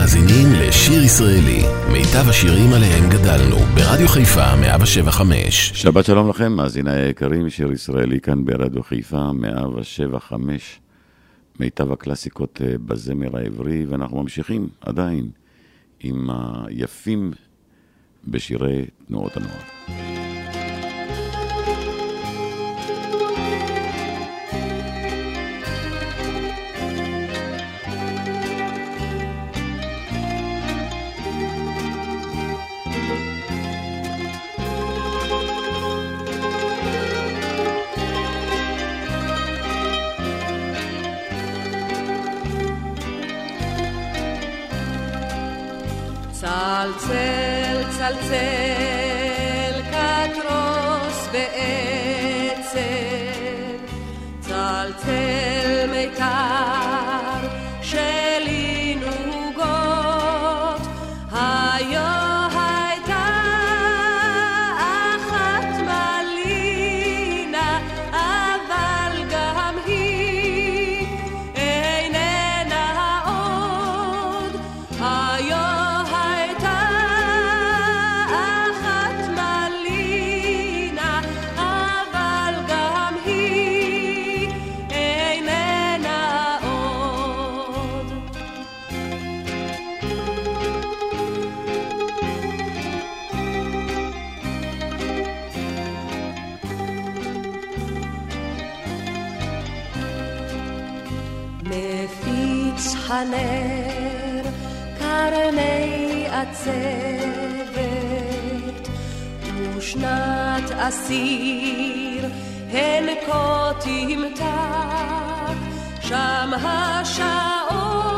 מאזינים לשיר ישראלי, מיטב השירים עליהם גדלנו, ברדיו חיפה 175. שבת שלום לכם, מאזיני היקרים, שיר ישראלי כאן ברדיו חיפה 175, מיטב הקלאסיקות אה, בזמר העברי, ואנחנו ממשיכים עדיין עם היפים בשירי תנועות הנוער. אסיר הן כה תמתק שם השעון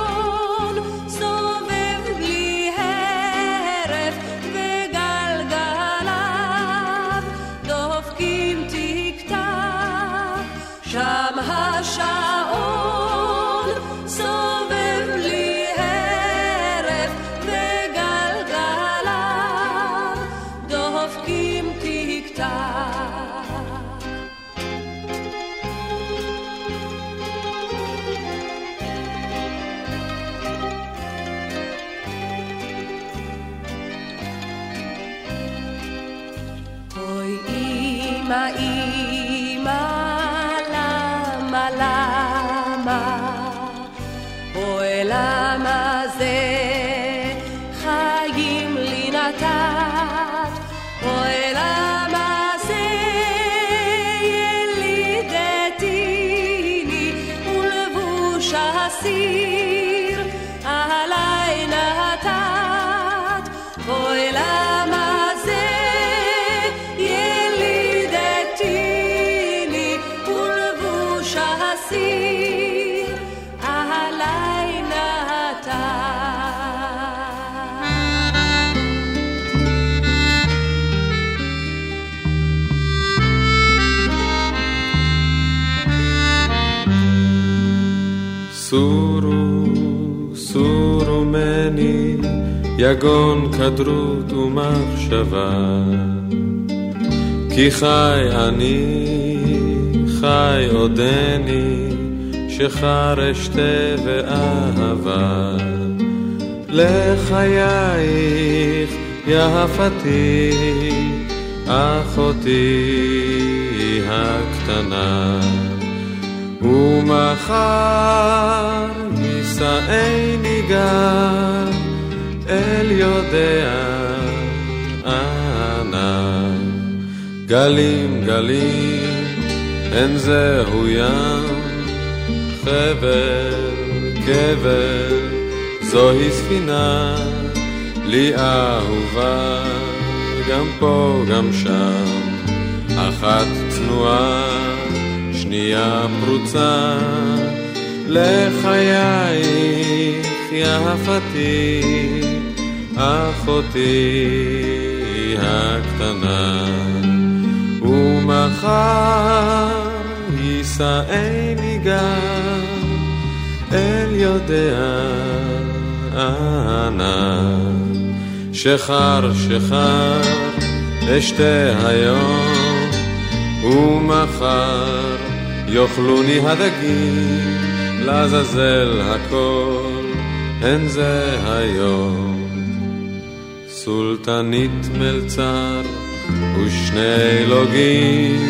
יגון כדרות ומחשבה. כי חי אני, חי עודני, שחר אשתה ואהבה. לחייך יפתי, אחותי הקטנה. ומחר יישאני גם אל יודע אנה. גלים גלים, אין זהו ים, חבל קבר, זוהי ספינה, לי אהובה, גם פה גם שם, אחת צנועה, שנייה פרוצה, לחייך יפתי. אחותי הקטנה, ומחר יישאני גם אל יודע אנה. שחר שחר אשתה היום, ומחר יאכלוני הדגים, לעזאזל הכל. אין זה היום. סולטנית מלצר ושני לוגים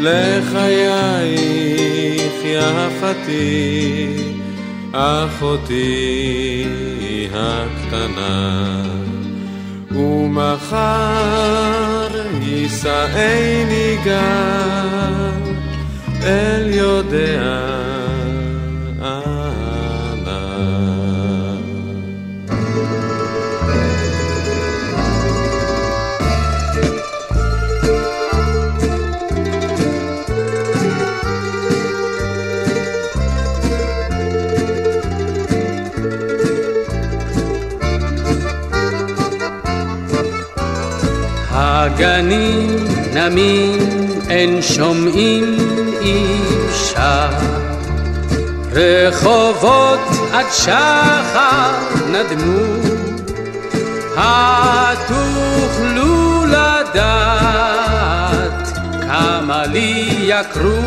לחייך יפתי, אחותי הקטנה. ומחר יישאני גם אל יודע הגנים נמים, אין שומעים אישה. רחובות עד שחר נדמו, התוכלו לדעת כמה לי יקרו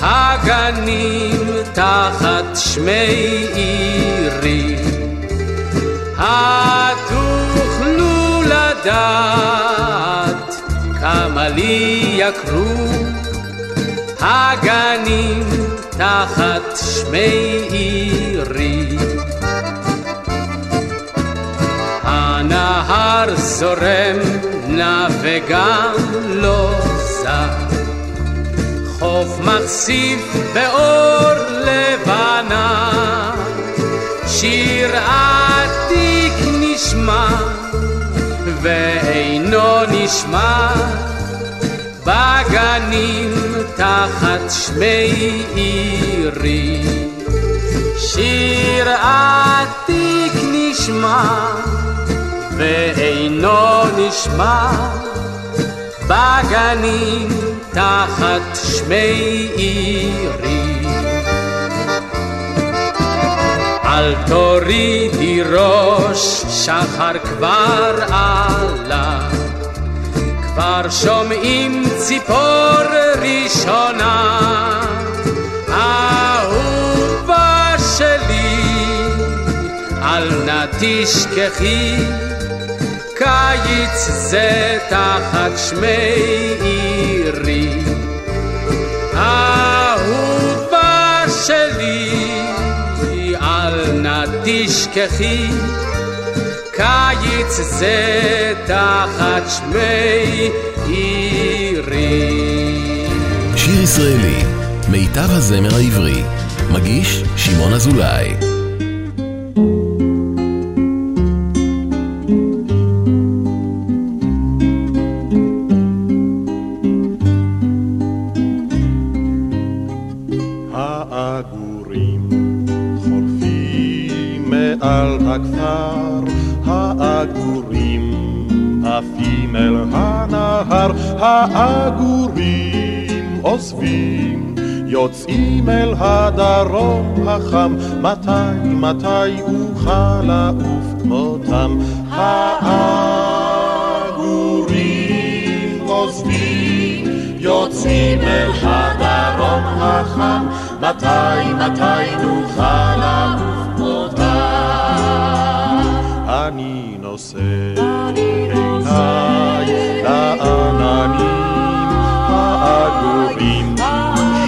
הגנים תחת שמי עירי. לדעת כמה לי יקרו הגנים תחת שמי עירי. הנהר זורם נע וגם לא זר, חוף מחשיף באור לבנה, שיר עתיק נשמע ואינו נשמע בגנים תחת שמי עירי. שיר עתיק נשמע ואינו נשמע בגנים תחת שמי עירי. אל תורידי ראש, שחר כבר עלה. כבר שומעים ציפור ראשונה, אהובה שלי, אל נא תשכחי, קיץ זה תחת שמי עירי. תשכחי, קיץ זה תחת שמי עירי. שיר ישראלי, מיטב הזמר העברי, מגיש שמעון אזולאי. העגורים עוזבים, יוצאים אל הדרום החם, מתי, מתי אוכל לעוף כמותם? העגורים עוזבים, יוצאים אל הדרום החם, מתי, מתי נוכל לעוף כמותם? אני נושא עיניי לעננים העגורים,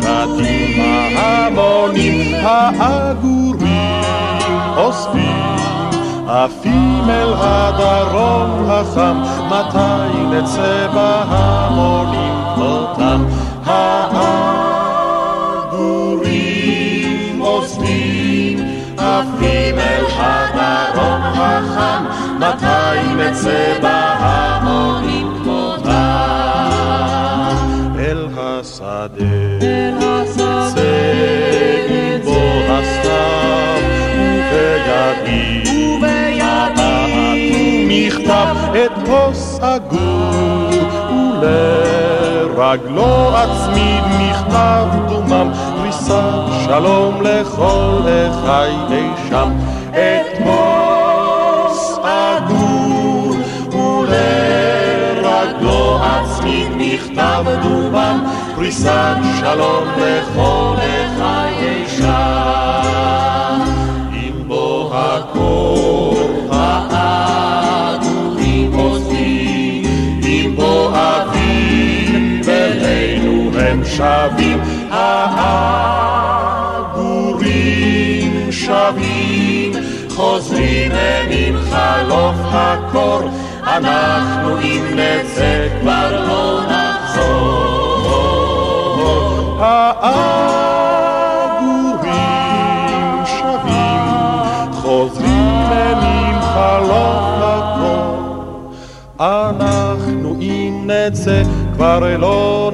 שטים ההמונים העגורים אוספים, עפים אל הדרום החם, מתי נצא בהמונים? אותם העגורים אוספים, עפים אל הדרום החם, מתי נצא בהמונים השדה, צא בו הסתיו, ובידי, ובידי, מכתב את כוס הגור, ולרגלו אצמיד מכתב דומם, פריסת שלום לכל אחי אי שם, פריסת שלום לכל חיי שם. אם הקור, העגורים עוזבים, אם אוהבים, ואלינו הם שבים, העגורים שבים, חוזרים הם עם חלוף הקור, אנחנו אם נצא כבר לא נחזור. העגורים שבים, חוזרים עם חלוף הקור. אנחנו אם נצא כבר לא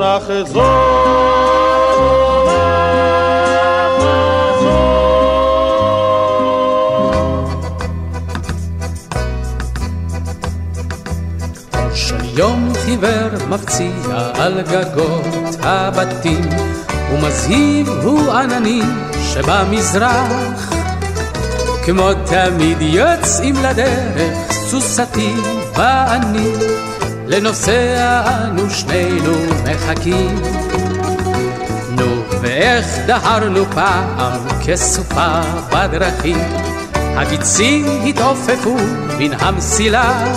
של יום חיוור מפציע על גגות הבתים, ומזהיב הוא עננים שבמזרח. כמו תמיד יוצאים לדרך, סוסתי ואני, לנוסע אנו שנינו מחכים. נו, ואיך דהרנו פעם כסופה בדרכים, הגיצים התעופפו מן המסילה.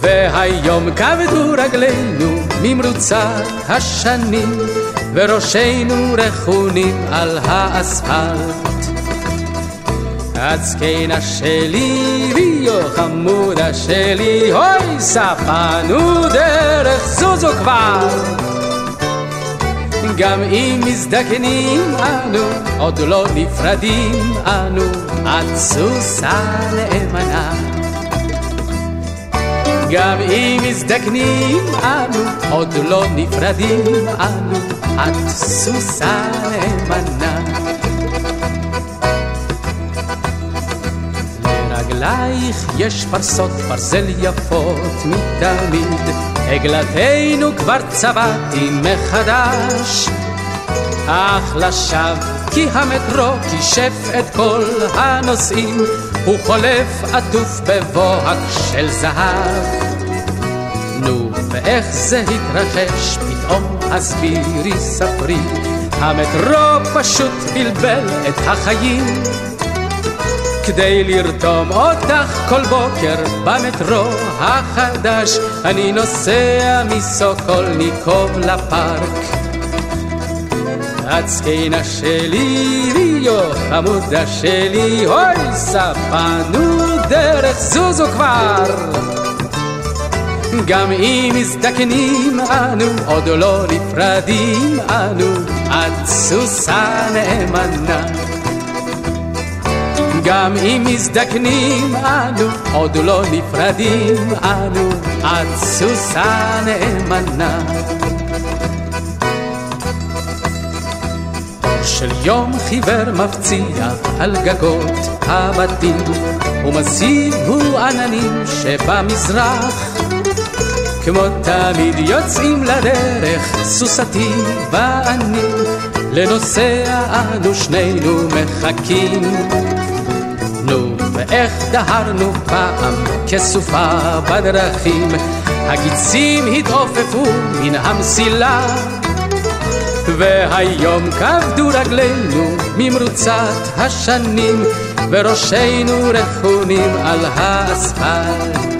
והיום כבדו רגלינו ממרוצת השנים, וראשינו רכונים על האספלט. הצקנה שלי ויו חמודה שלי, אוי ספנו דרך זוזו כבר. גם אם מזדקנים אנו, עוד לא נפרדים אנו, את סוסה נאמנה. גם אם מזדקנים אנו, עוד לא נפרדים אנו, את סוסה נאמנה. לרגלייך יש פרסות ברזל יפות מתמיד, עגלתנו כבר צבעתי מחדש. אך לשווא כי המטרו כישף את כל הנוסעים, הוא חולף עטוף בבוהק של זהב. נו, ואיך זה התרחש פתאום, הסבירי, ספרי, המטרו פשוט בלבל את החיים. כדי לרתום אותך כל בוקר במטרו החדש, אני נוסע מסוקולניקוב לפארק. הצקינה שלי, ויו חמודה שלי, אוי ספנו דרך זוזו כבר. גם אם מזדקנים אנו, עוד לא נפרדים אנו, את סוסה נאמנה. גם אם מזדקנים אנו, עוד לא נפרדים אנו, את סוסה נאמנה. של יום חיוור מפציע על גגות הבתים, ומזהיב הוא עננים שבמזרח. כמו תמיד יוצאים לדרך, סוסתי ואני, לנוסע אנו שנינו מחכים. נו, ואיך דהרנו פעם כסופה בדרכים, הגיצים התעופפו מן המסילה. והיום כבדו רגלינו ממרוצת השנים, וראשינו רכונים על האספלט.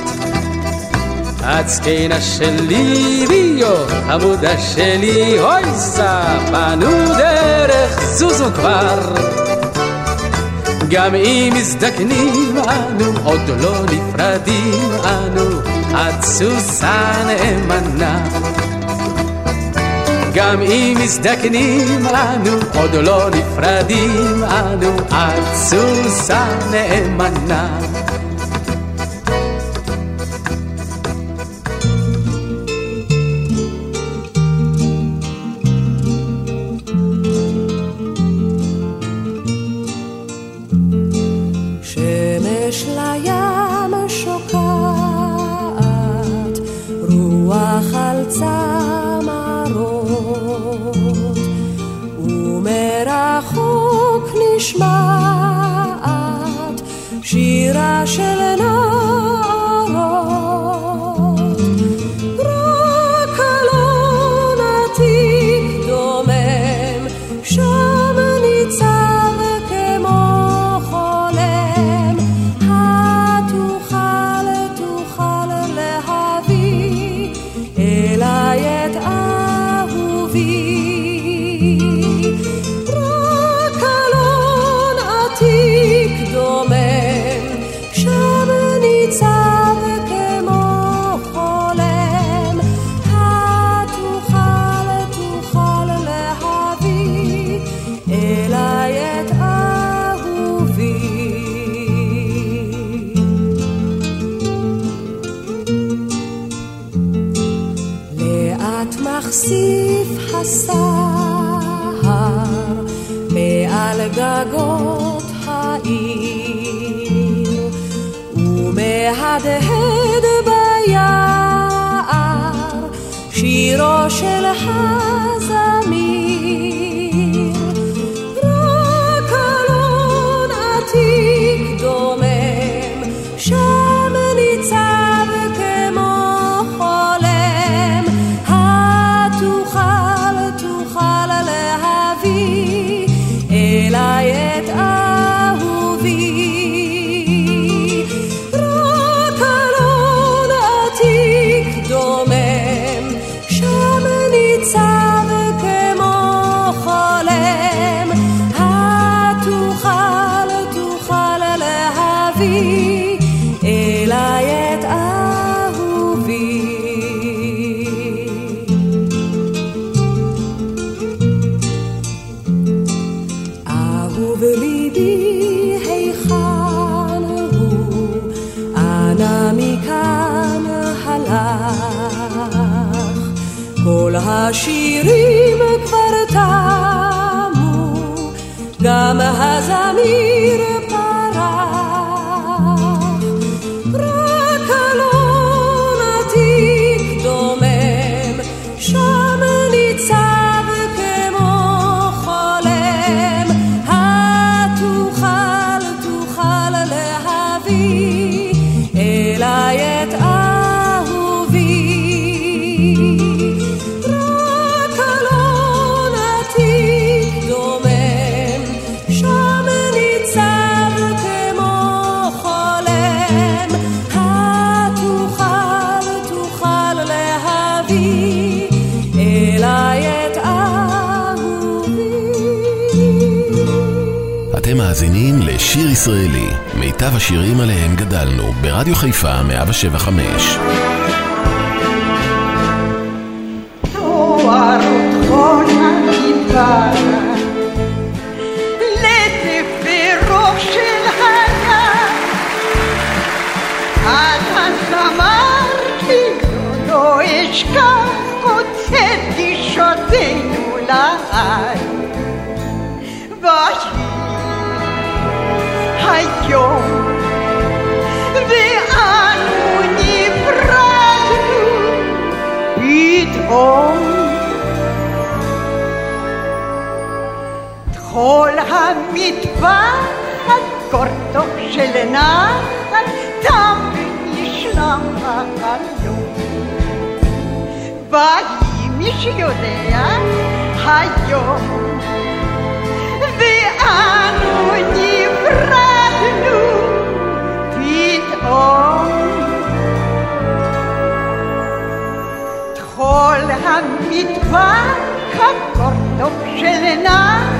הצקנה שלי ויו, עמודה שלי, אוי ספנו דרך זוזו כבר. גם אם מזדקנים אנו, עוד לא נפרדים אנו, את סוסה נאמנה. גם אם מזדקנים אנו, עוד לא נפרדים אנו, את סוסה נאמנה. השירים כבר תמו, גם הזמיר הישראלי, מיטב השירים עליהם גדלנו, ברדיו חיפה 107.5. המדבר, על גורדו של נער, תמיד ישנה החלום. ויהי מי שיודע היום, ואנו נפרדנו פתאום. כל המדבר כגורדו של נער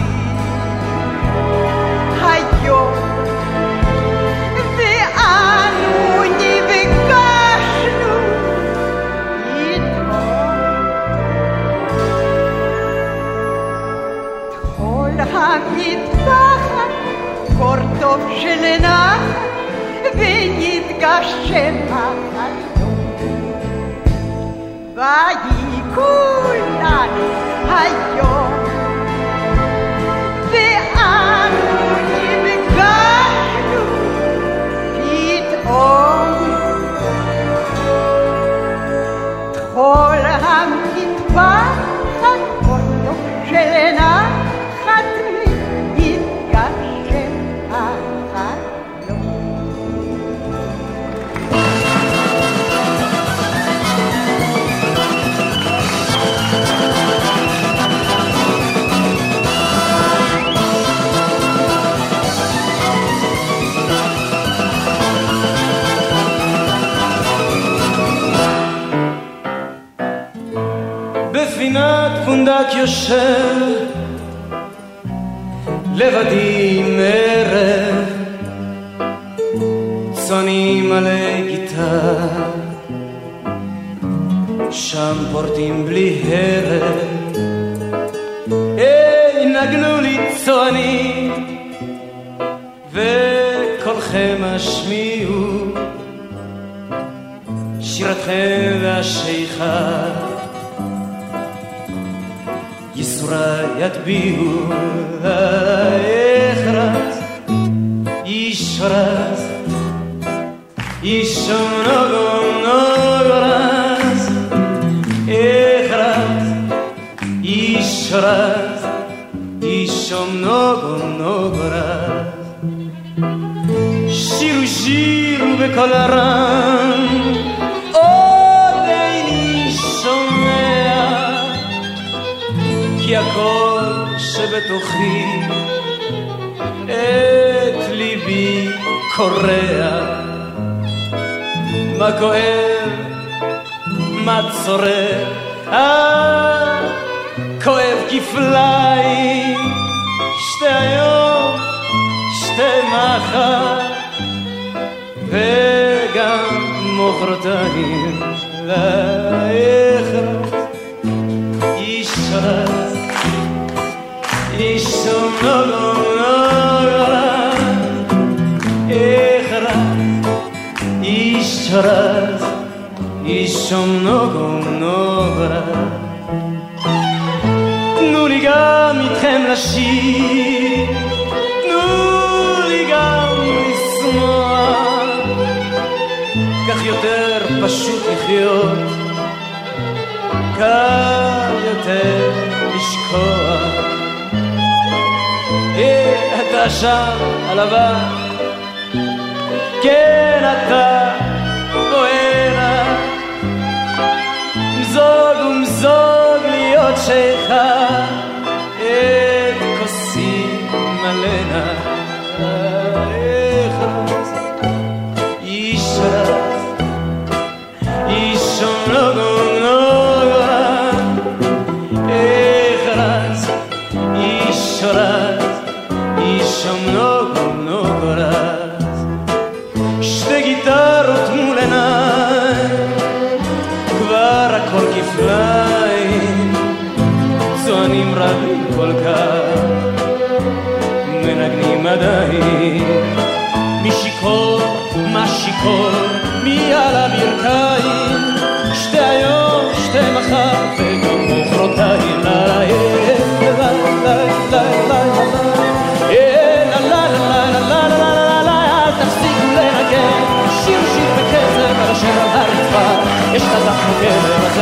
żelna, wynitka szczepa na dół. Bagi kulna, hajo, wy Hol am in Wasser, von Jungschelena, בספינת פונדק יושב, לבדי מערב, צוני מלא גיטר, שם פורטים בלי הרף, היי נגנו לי צוענים, וקולכם השמיעו, שירתכם והשיכר. اليسرى يتبيه يخرز يشرز يشمنغم نغرز يخرز يشرز يشمنغم نغرز شيرو شيرو بكل שבתוכי את ליבי קורע. מה כואב, מה צורר, אה, כואב כפליים, שתי היום, שתי מחר, וגם מחרתיים, לאכרז, נוגו נוגו. תנו לי גם איתכם לשיר, תנו לי גם לשמוח, כך יותר פשוט לחיות, קל יותר לשכוח. אתה שם על הבא,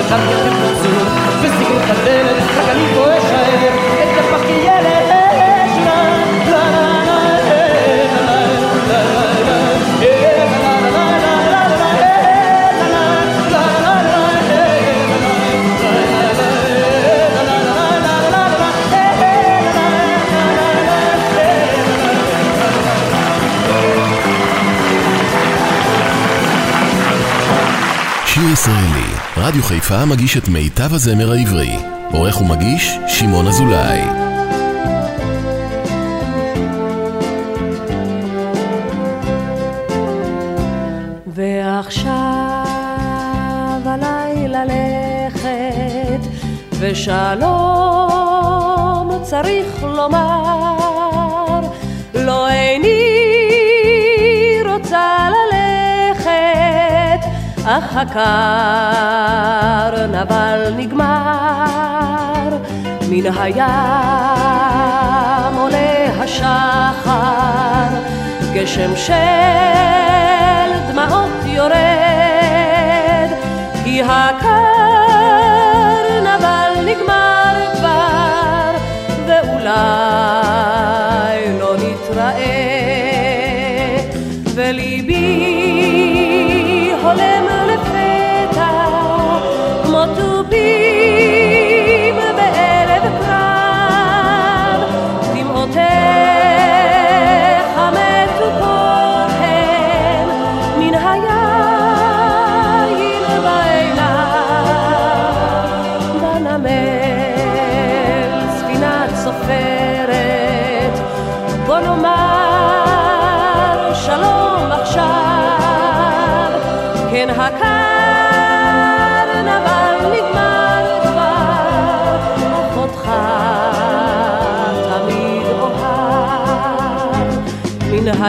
上天。שיר ישראלי, רדיו חיפה מגיש את מיטב הזמר העברי. עורך ומגיש, שמעון אזולאי. ועכשיו עליי ללכת, ושלום צריך לומר, אך הקרנבל נגמר, מן הים עולה השחר, גשם של דמעות יורד, כי הקרנבל נגמר כבר, ואולי לא נתראה, וליבי הולם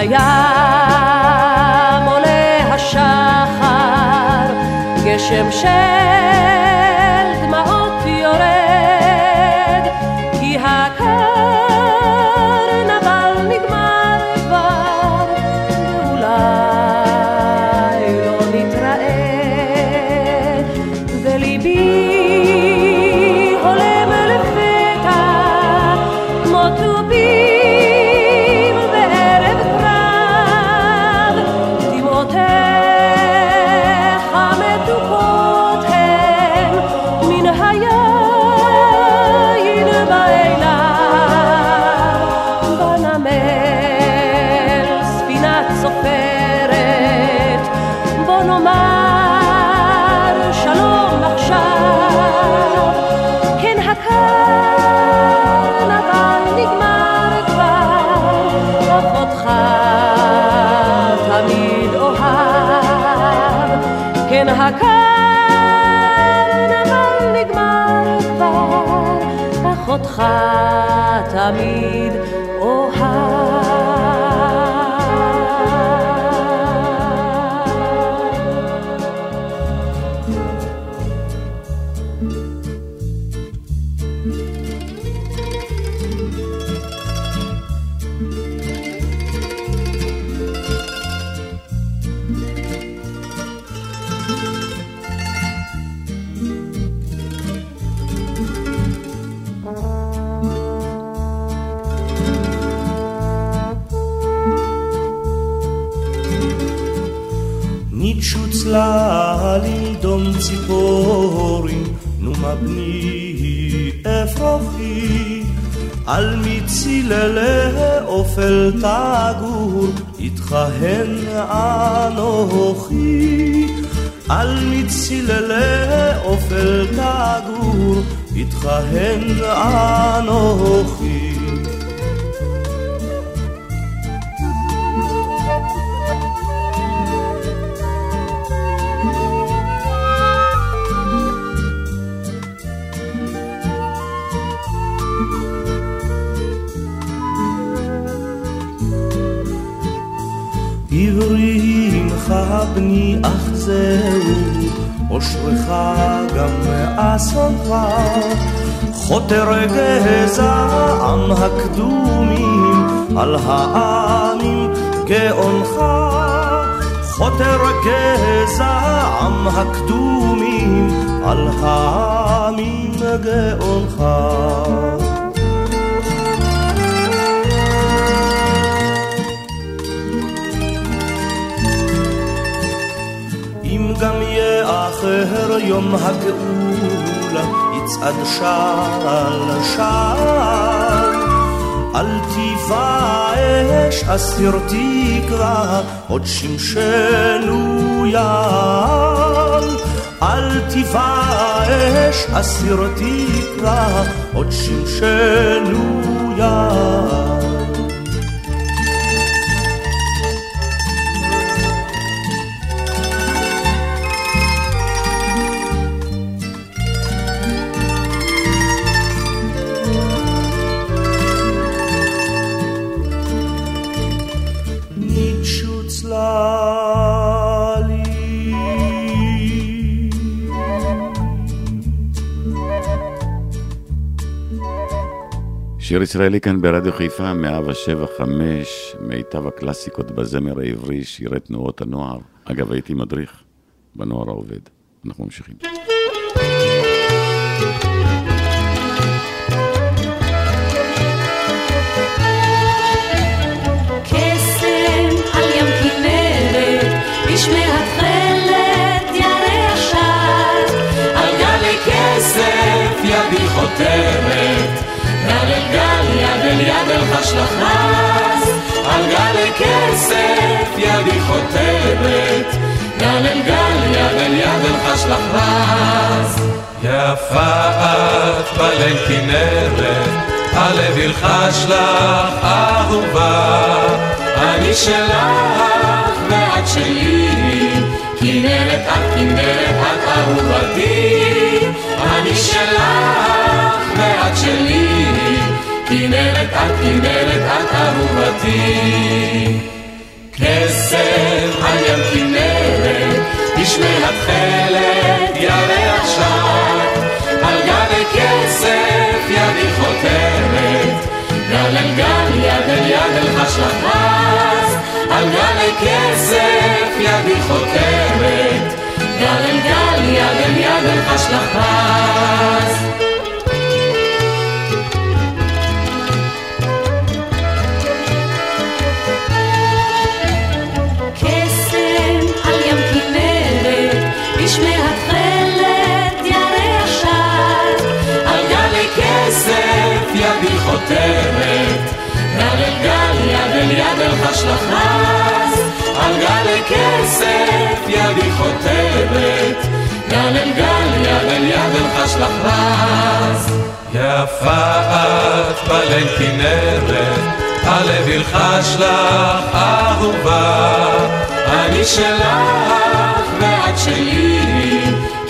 הים עולה השחר, גשם של אחותך תמיד ניצ'וץ לה לנדום ציפורים, נו מה בני אפרוחי, על מציללי אופל תגור, איתכהן אנוכי. על מציללי אופל תגור, איתכהן אנוכי. בני אך זהו, אושרך גם מאסונך, חותר גזעם הקדומים על העמים גאונך, חותר גזעם הקדומים על העמים גאונך. גם יאחר יום הגאולה, יצעד שעל שעל. אל תיבאש אסיר תקווה, עוד שמשנו יעל. אל תיבאש אסיר תקווה, עוד שמשנו יעל. שיר ישראלי כאן ברדיו חיפה, 107.5, מיטב הקלאסיקות בזמר העברי, שירי תנועות הנוער. אגב, הייתי מדריך בנוער העובד. אנחנו ממשיכים. קסם רז, על גלי כסף ידי חותרת, גל אל גל יד אל יד אל חש לך רז. יפה את בליל כנרת, הלב ילחש לך אהובה, אני שלך ואת שלי, כנרת את כנרת את אהובתי, אני שלך ואת שלי, כנרת את כנרת את אהובתי. כסף על ים כנרת, תשמע התכלת ירח שט, על גבי כסף ידי חותרת, גל אל גל יד אל יד אל חש לחס, על גלי כסף ידי חותרת, גל אל גל יד אל יד אל חש חש לחרס, על גל לכסף ידי חותרת, גל אל גל, יד אל יד אל חש. יפה את בליל כנרת, הלב ילחש לך אהובה, אני שלך ואת שלי,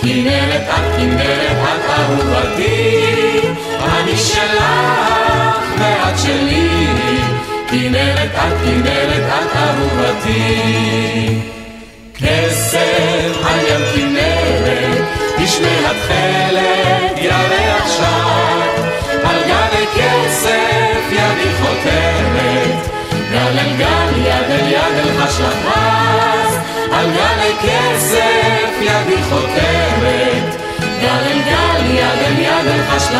כנרת את כנרת את אהובתי, אני שלך ואת שלי, כנרת את כנרת את אהובתי. כסף על ים כנרת, תשמע התכלת ירח שט, על גבי כסף ידי חותרת, גל אל גל יד אל יד אל חש לחס, על גלי כסף ידי חותרת, גל אל גל יד אל יד אל חש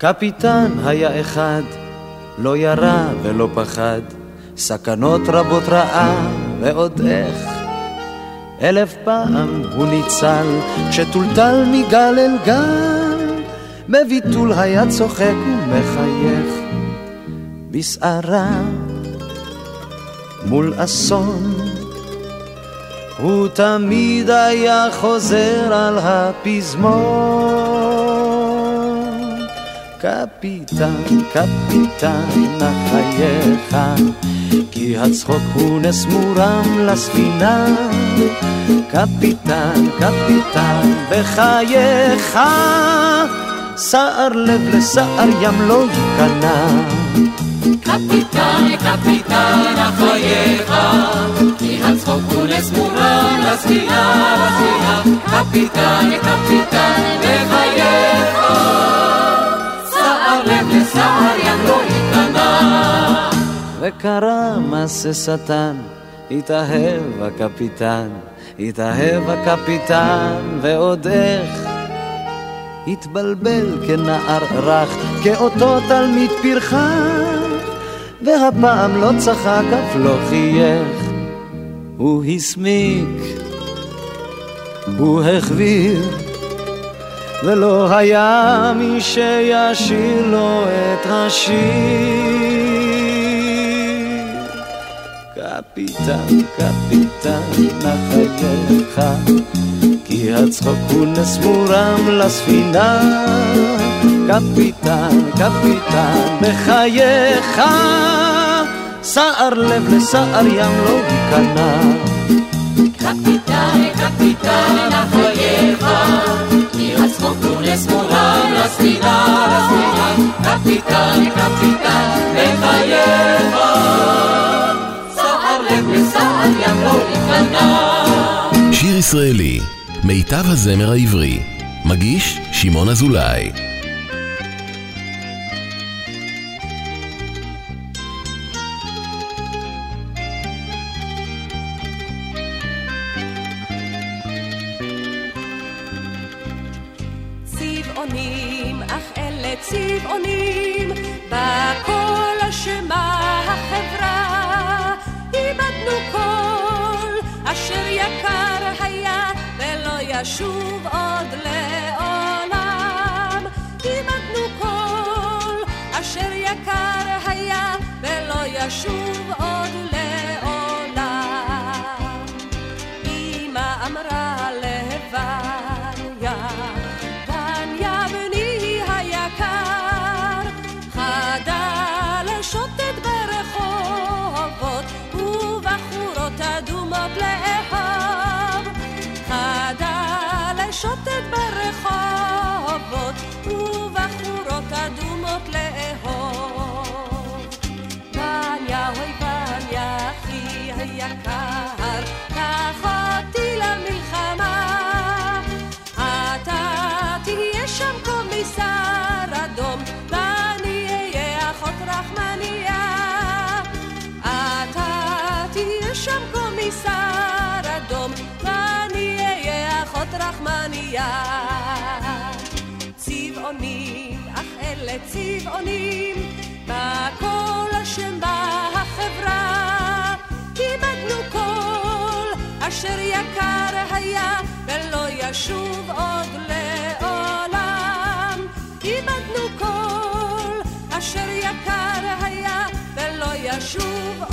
קפיטן היה אחד, לא ירה ולא פחד, סכנות רבות ראה ועוד איך. אלף פעם הוא ניצל, כשטולטל מגל אל גל, בביטול היה צוחק ומחייך, בסערה מול אסון. הוא תמיד היה חוזר על הפזמון. קפיטן, קפיטן, החייך, כי הצחוק הוא נס מורם לספינה. קפיטן, קפיטן, בחייך, סער לב לסער ים לא ייכנע. קפיטן, קפיטן, החייך, כי הצחוק הוא נס מורם לספינה, לספינה. קפיטן, קפיטן, בחייך. וקרה מעשה שטן, התאהב הקפיטן, התאהב הקפיטן, ועוד איך. התבלבל כנער רך, כאותו תלמיד פרחן, והפעם לא צחק אף לא חייך. הוא הסמיק, הוא החביר, ולא היה מי שישיר לו את השיר. קפיטן, קפיטן, לחייך, כי הצחוק הוא נס מורם לספינה. קפיטן, קפיטן, בחייך, סער לב לסער ים לא ייכנע. קפיטן, קפיטן, לחייך, כי הצחוק הוא נס מורם לספינה, לספינה. קפיטן, קפיטן, בחייך. שיר ישראלי, מיטב הזמר העברי, מגיש שמעון אזולאי. ולא רחמניה. צבעונים, אך אלה צבעונים, בכל אשם בחברה. איבדנו כל אשר יקר היה, ולא ישוב עוד לעולם. איבדנו כל אשר יקר היה, ולא ישוב עוד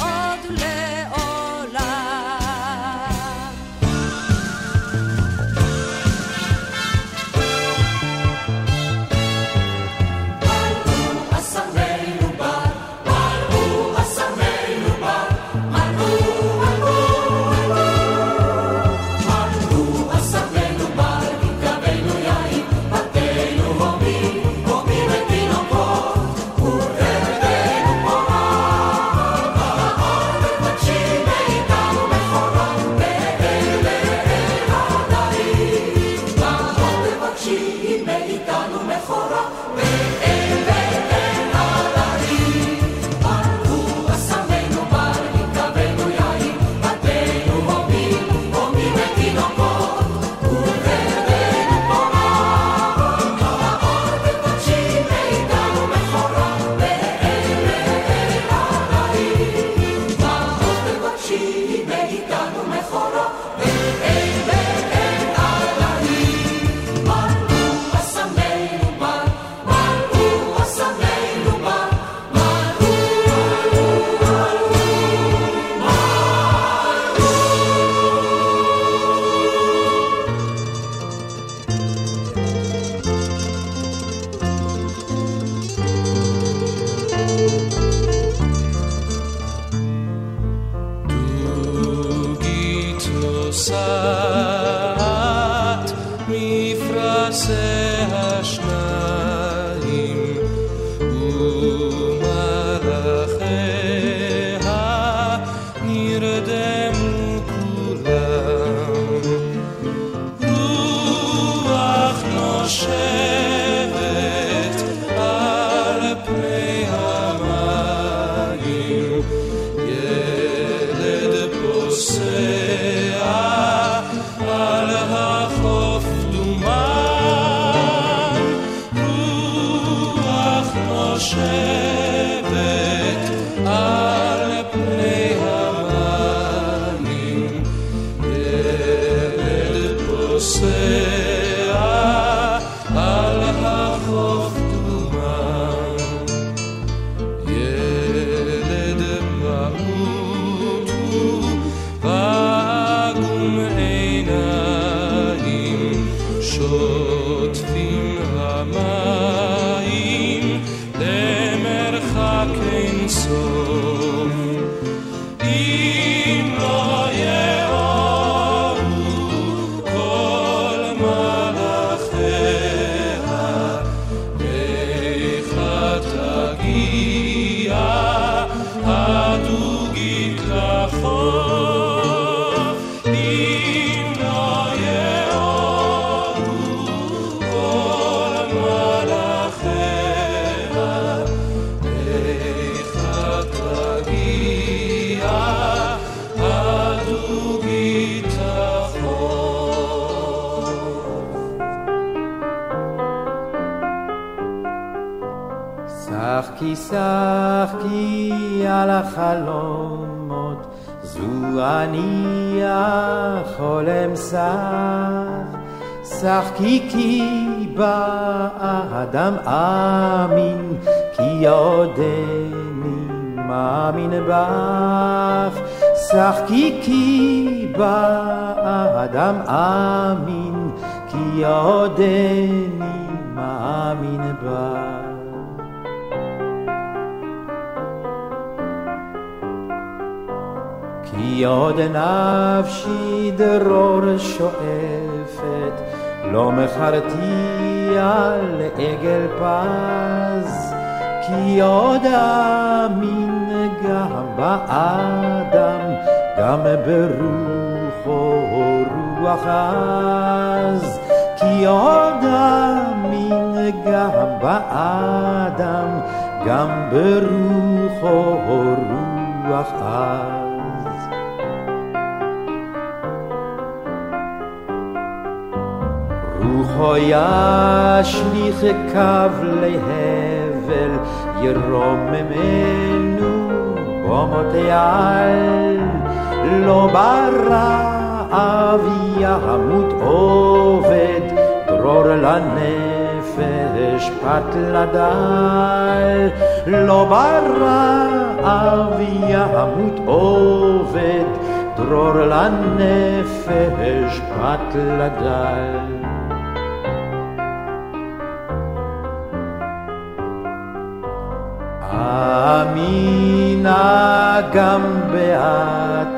שחקי כי באדם אמין, כי עודני מאמין בך. כי עוד נפשי דרור שואפת, לא מכרתיה לעגל פז, כי עוד אמין גם באדם, גם ברוחו רוח עז, כי עוד המין גם באדם, גם ברוחו רוח עז. רוחו ישליך קו להבל, ירוממנו במותי על, לא ברעב ימות עובד, דרור לנפש פת לדל, לא ברעב ימות עובד, דרור לנפש פת לדל. אמינה גם בעתיד,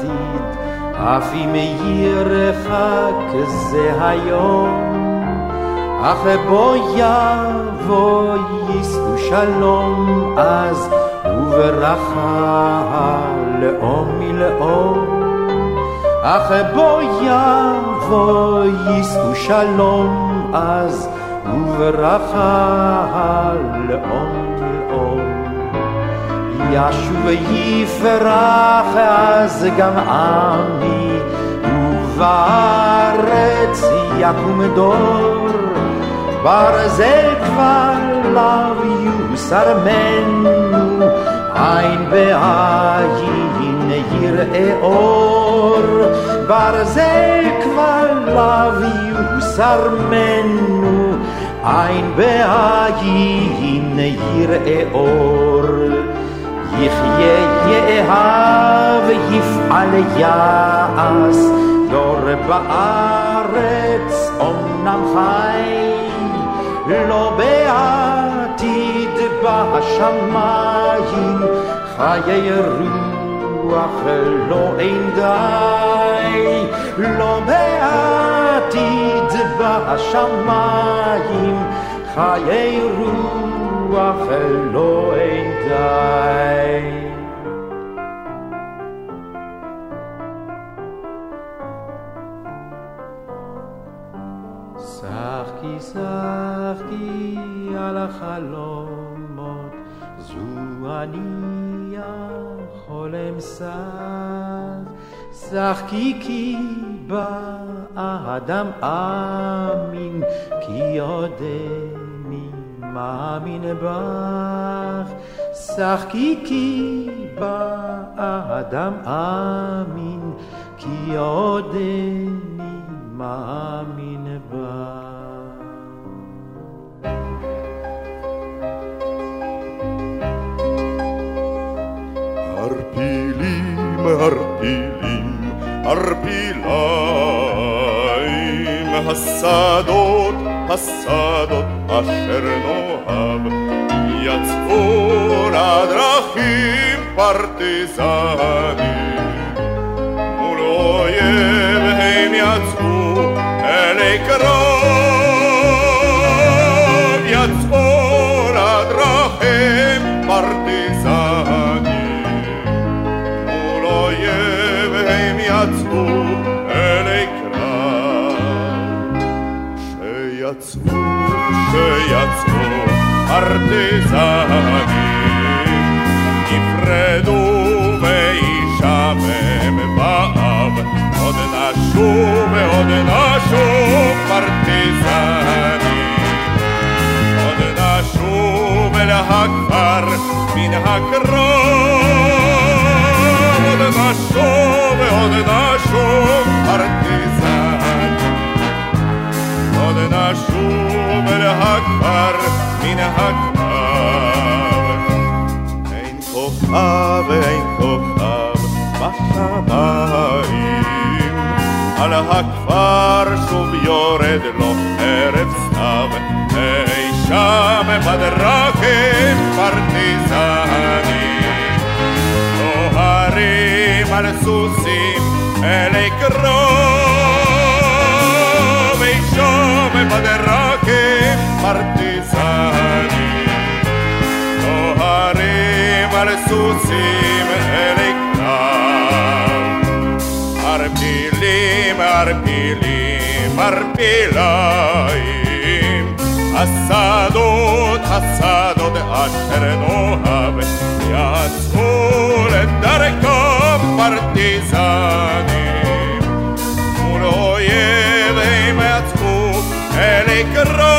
אף אם ירחק זה היום, אך בו יבוא יישאו שלום אז, וברכה לאום מלאום. אך בו יבוא יישאו שלום אז, וברכה לאום. ישוב יפרח אז גם עמי, ובארץ יקום דור, ברזל כבר לאו יוסר מנו, עין בעין יראה אור, ברזל כבר לאו יוסר מנו, עין בעין יראה אור. יחיה יאהב יפעל יעש, דור בארץ אומנם חי, לא בעתיד בשמיים, חיי רוח לא אין די, לא בעתיד בשמיים, חיי רוח לא אין די. שחקי שחקי על החלומות, זו אני החולם שח. שחקי כי באדם אמין, כי עודני מאמין בך. שחקי כי באדם אמין, כי עודני מאמין בך. ערפילים, ערפילים, ערפיליים, השדות, השדות אשר נאהב, יצאו לדרכים פרטיזנים, מול אויב הם יצאו אלי פרטיזנים, נפרדו וישמם באב, עוד נשוב ועוד נשוב פרטיזנים. עוד נשוב אל הכפר מן הקרוב, עוד נשוב ועוד נשוב פרטיזן. עוד נשוב אל הכפר מן הכפר. אין כוכב, אין כוכב בשמיים, על הכפר שוב יורד לו ערב סתיו, אי שם בדרכים פרטיזנים, נוהרים על סוסים אלי קרוב, אי שם בדרכים נוהרים על סוסים אלי קרב. ערפילים ערפיליים השדות השדות אשר נאהב יצאו לדרכם פרטיזנים מול אויב הם יצאו אל קרוב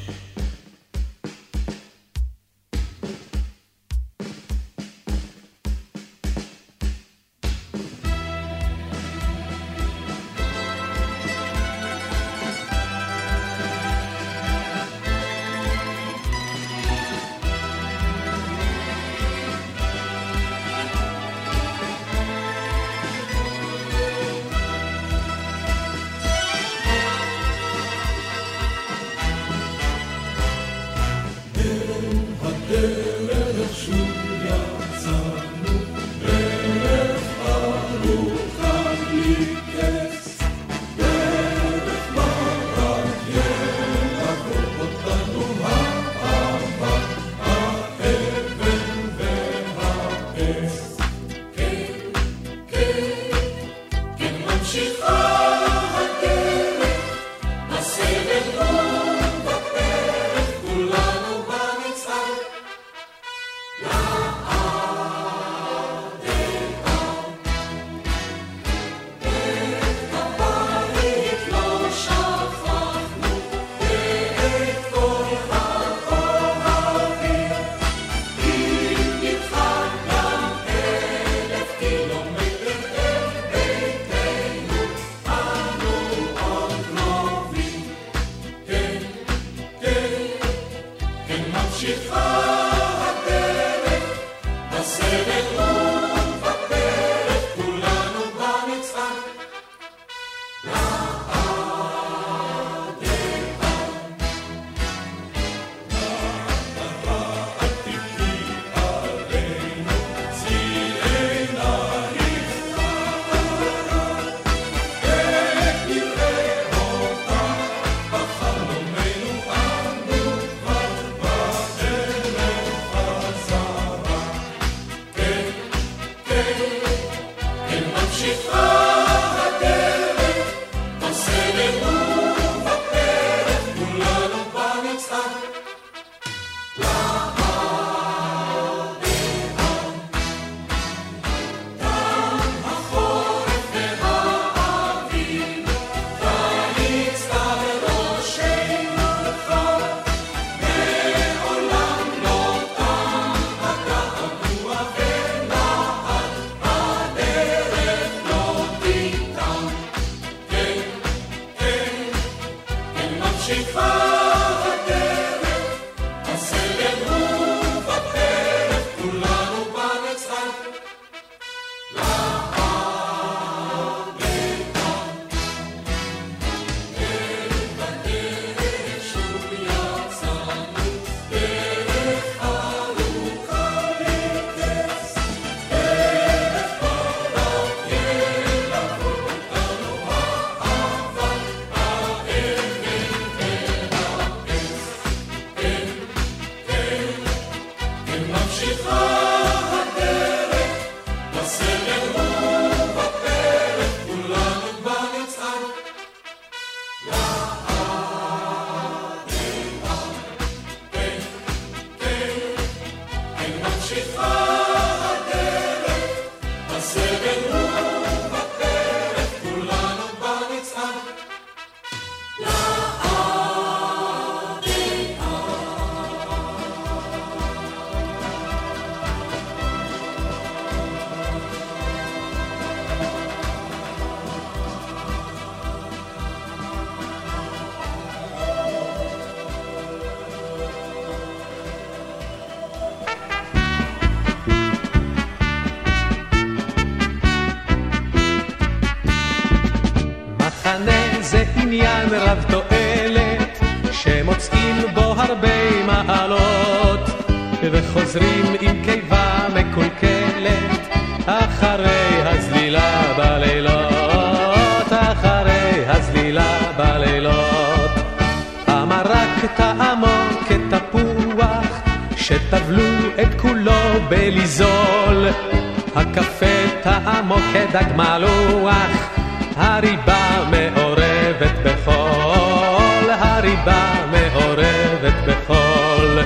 כדג מלוח הריבה מעורבת בחול, הריבה מעורבת בחול.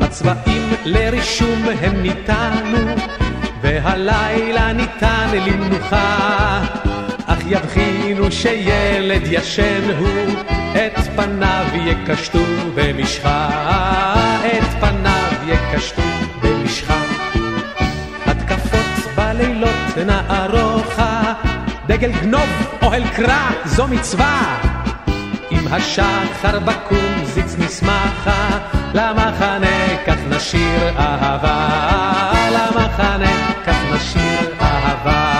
הצבעים לרישום הם ניתנו, והלילה ניתן למנוחה. אך יבחינו שילד ישן הוא, את פניו יקשטו במשחה, את פניו יקשטו במשחה. התקפות בלילות נערוכה דגל גנוב, אוהל קרא, זו מצווה. אם השחר בקום זיץ נשמחה, למחנה כך נשיר אהבה, למחנה כך נשיר אהבה.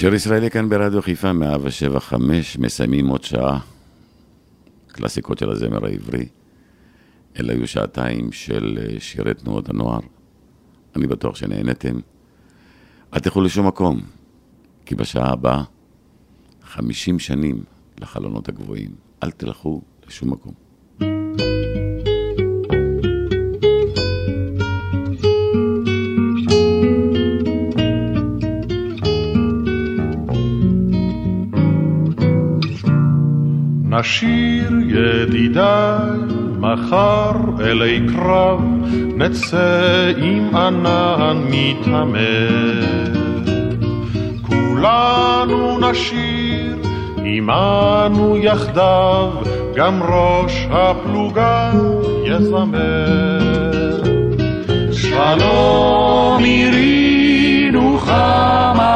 שיר ישראלי כאן ברדיו חיפה 175, מסיימים עוד שעה. קלאסיקות של הזמר העברי. אלה היו שעתיים של אה, שירי תנועות הנוער. אני בטוח שנהנתם. אל תלכו לשום מקום, כי בשעה הבאה, 50 שנים לחלונות הגבוהים. אל תלכו לשום מקום. נשיר ידידיי, מחר אלי קרב, נצא עם ענן מתעמר. כולנו נשיר, עמנו יחדיו, גם ראש הפלוגה יזמר. שלום עירי נוחמה,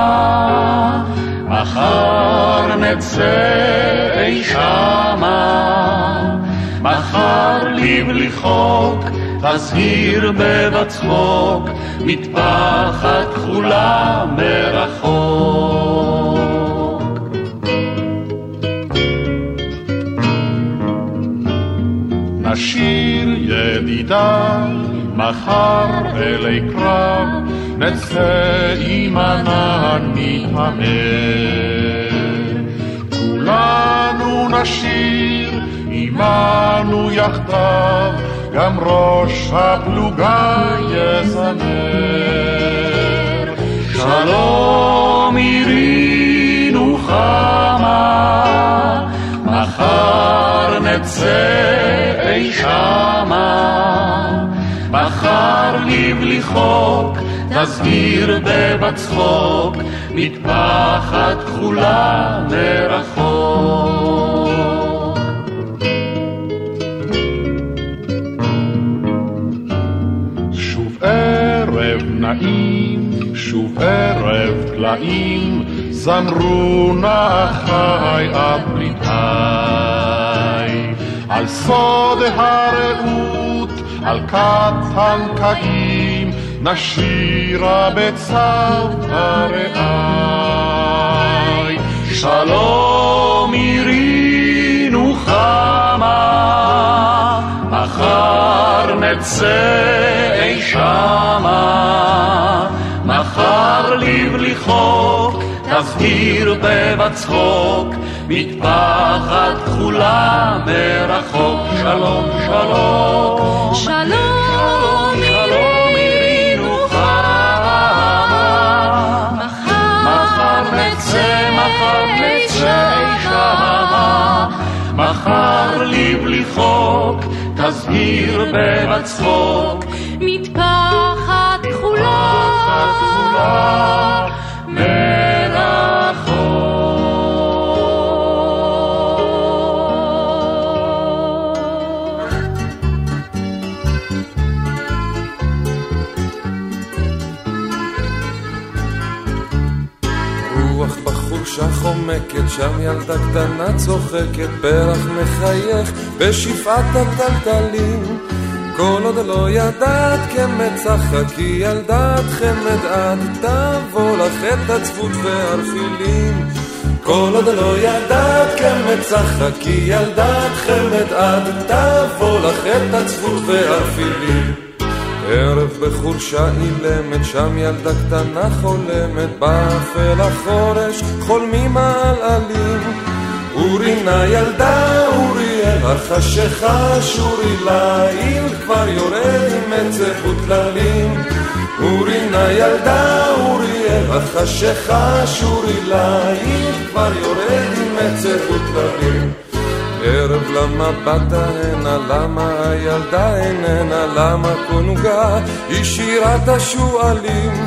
מחר נצא אי שמה, מחר לבלי חוק, תזהיר בבצחוק, מטפחת כחולה מרחוק. נשיר ידידיי, מחר אלי קרב, נצא עם ענן מתעמר. כולנו נשיר, עמנו יחדיו, גם ראש הפלוגה יזמר. שלום עירי נוחמה, מחר נצא אי שמה, מחר לבלי חוק, תזהיר בבצחוק, מטפחת כחולה מרחוק. שוב ערב נעים, שוב ערב טלאים, זמרו נחי הפליטי. על סוד הרעות, על כת הנקעים, נשירה בצוותא רעי. שלום עירי נוחמה, מחר נצא אי שמה, מחר לבלי חוק, תזהיר בבצחוק, מטפחת כחולה מרחוק. שלום, שלום. שלום, לבלי חוק, תזהיר בבצחוק. מטפחת כחולה, בחורשה חומקת, שם ילדה קטנה צוחקת, פרח מחייך בשפעת הטלטלים. כל עוד לא ידעת כמצחק, כי ילדת חמד את, תבוא לך את עצבות וערפילים. כל עוד לא ידעת כמצחק, כי ילדת חמד את, תבוא לך את עצבות וערפילים. ערב בחורשה אילמת, שם ילדה קטנה חולמת, באפל החורש חולמים על עלים. אורי נא ילדה, אוריאל, החשיכה שורי ליל, כבר יורד עם עצב וטללים. אורי נא ילדה, אוריאל, החשיכה שורי ליל, כבר יורד עם עצב וטללים. ערב למה באת הנה, למה הילדה איננה, למה כה נוגה היא שירת השועלים.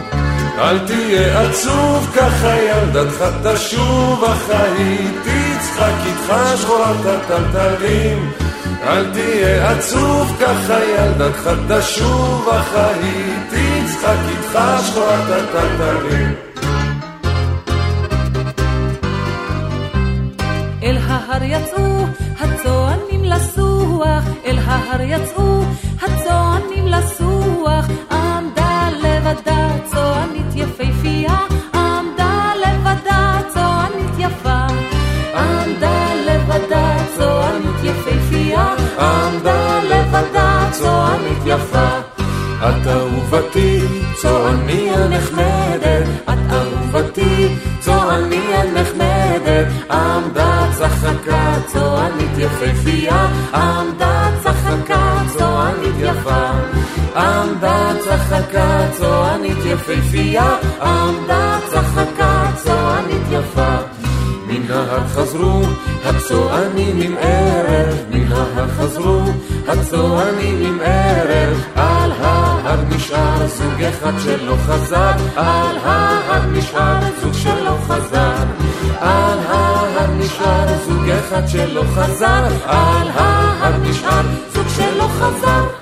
אל תהיה עצוב, ככה ילדתך תשוב, אך הייתי צחק איתך שחורת הטלטלים. אל תהיה עצוב, ככה ילדתך תשוב, אך הייתי צחק איתך שחורת הטלטלים. אל ההר יצאו הצוענים לסוח, אל ההר יצאו. הצוענים לסוח, עמדה לבדה צוענית יפהפייה, עמדה לבדה צוענית יפה, עמדה לבדה צוענית יפהפייה, עמדה לבדה צוענית יפה. את אהובתי, צועני הנחמדת, את אהובתי, צועני הנחמדת, עמדה צחקה, צוענית יפהפייה, עמדה צחקה, צוענית יפה, עמדה צחקה, צוענית יפהפייה, עמדה צחקה, צוענית יפה. מן ההר חזרו הצוענים עם ערב, מן ההר חזרו הצוענים עם ערב, על ההר נשאר זוג אחד שלא חזר, על ההר נשאר זוג שלא חזר, על ההר נשאר זוג אחד שלא חזר, על ההר נשאר זוג שלא חזר.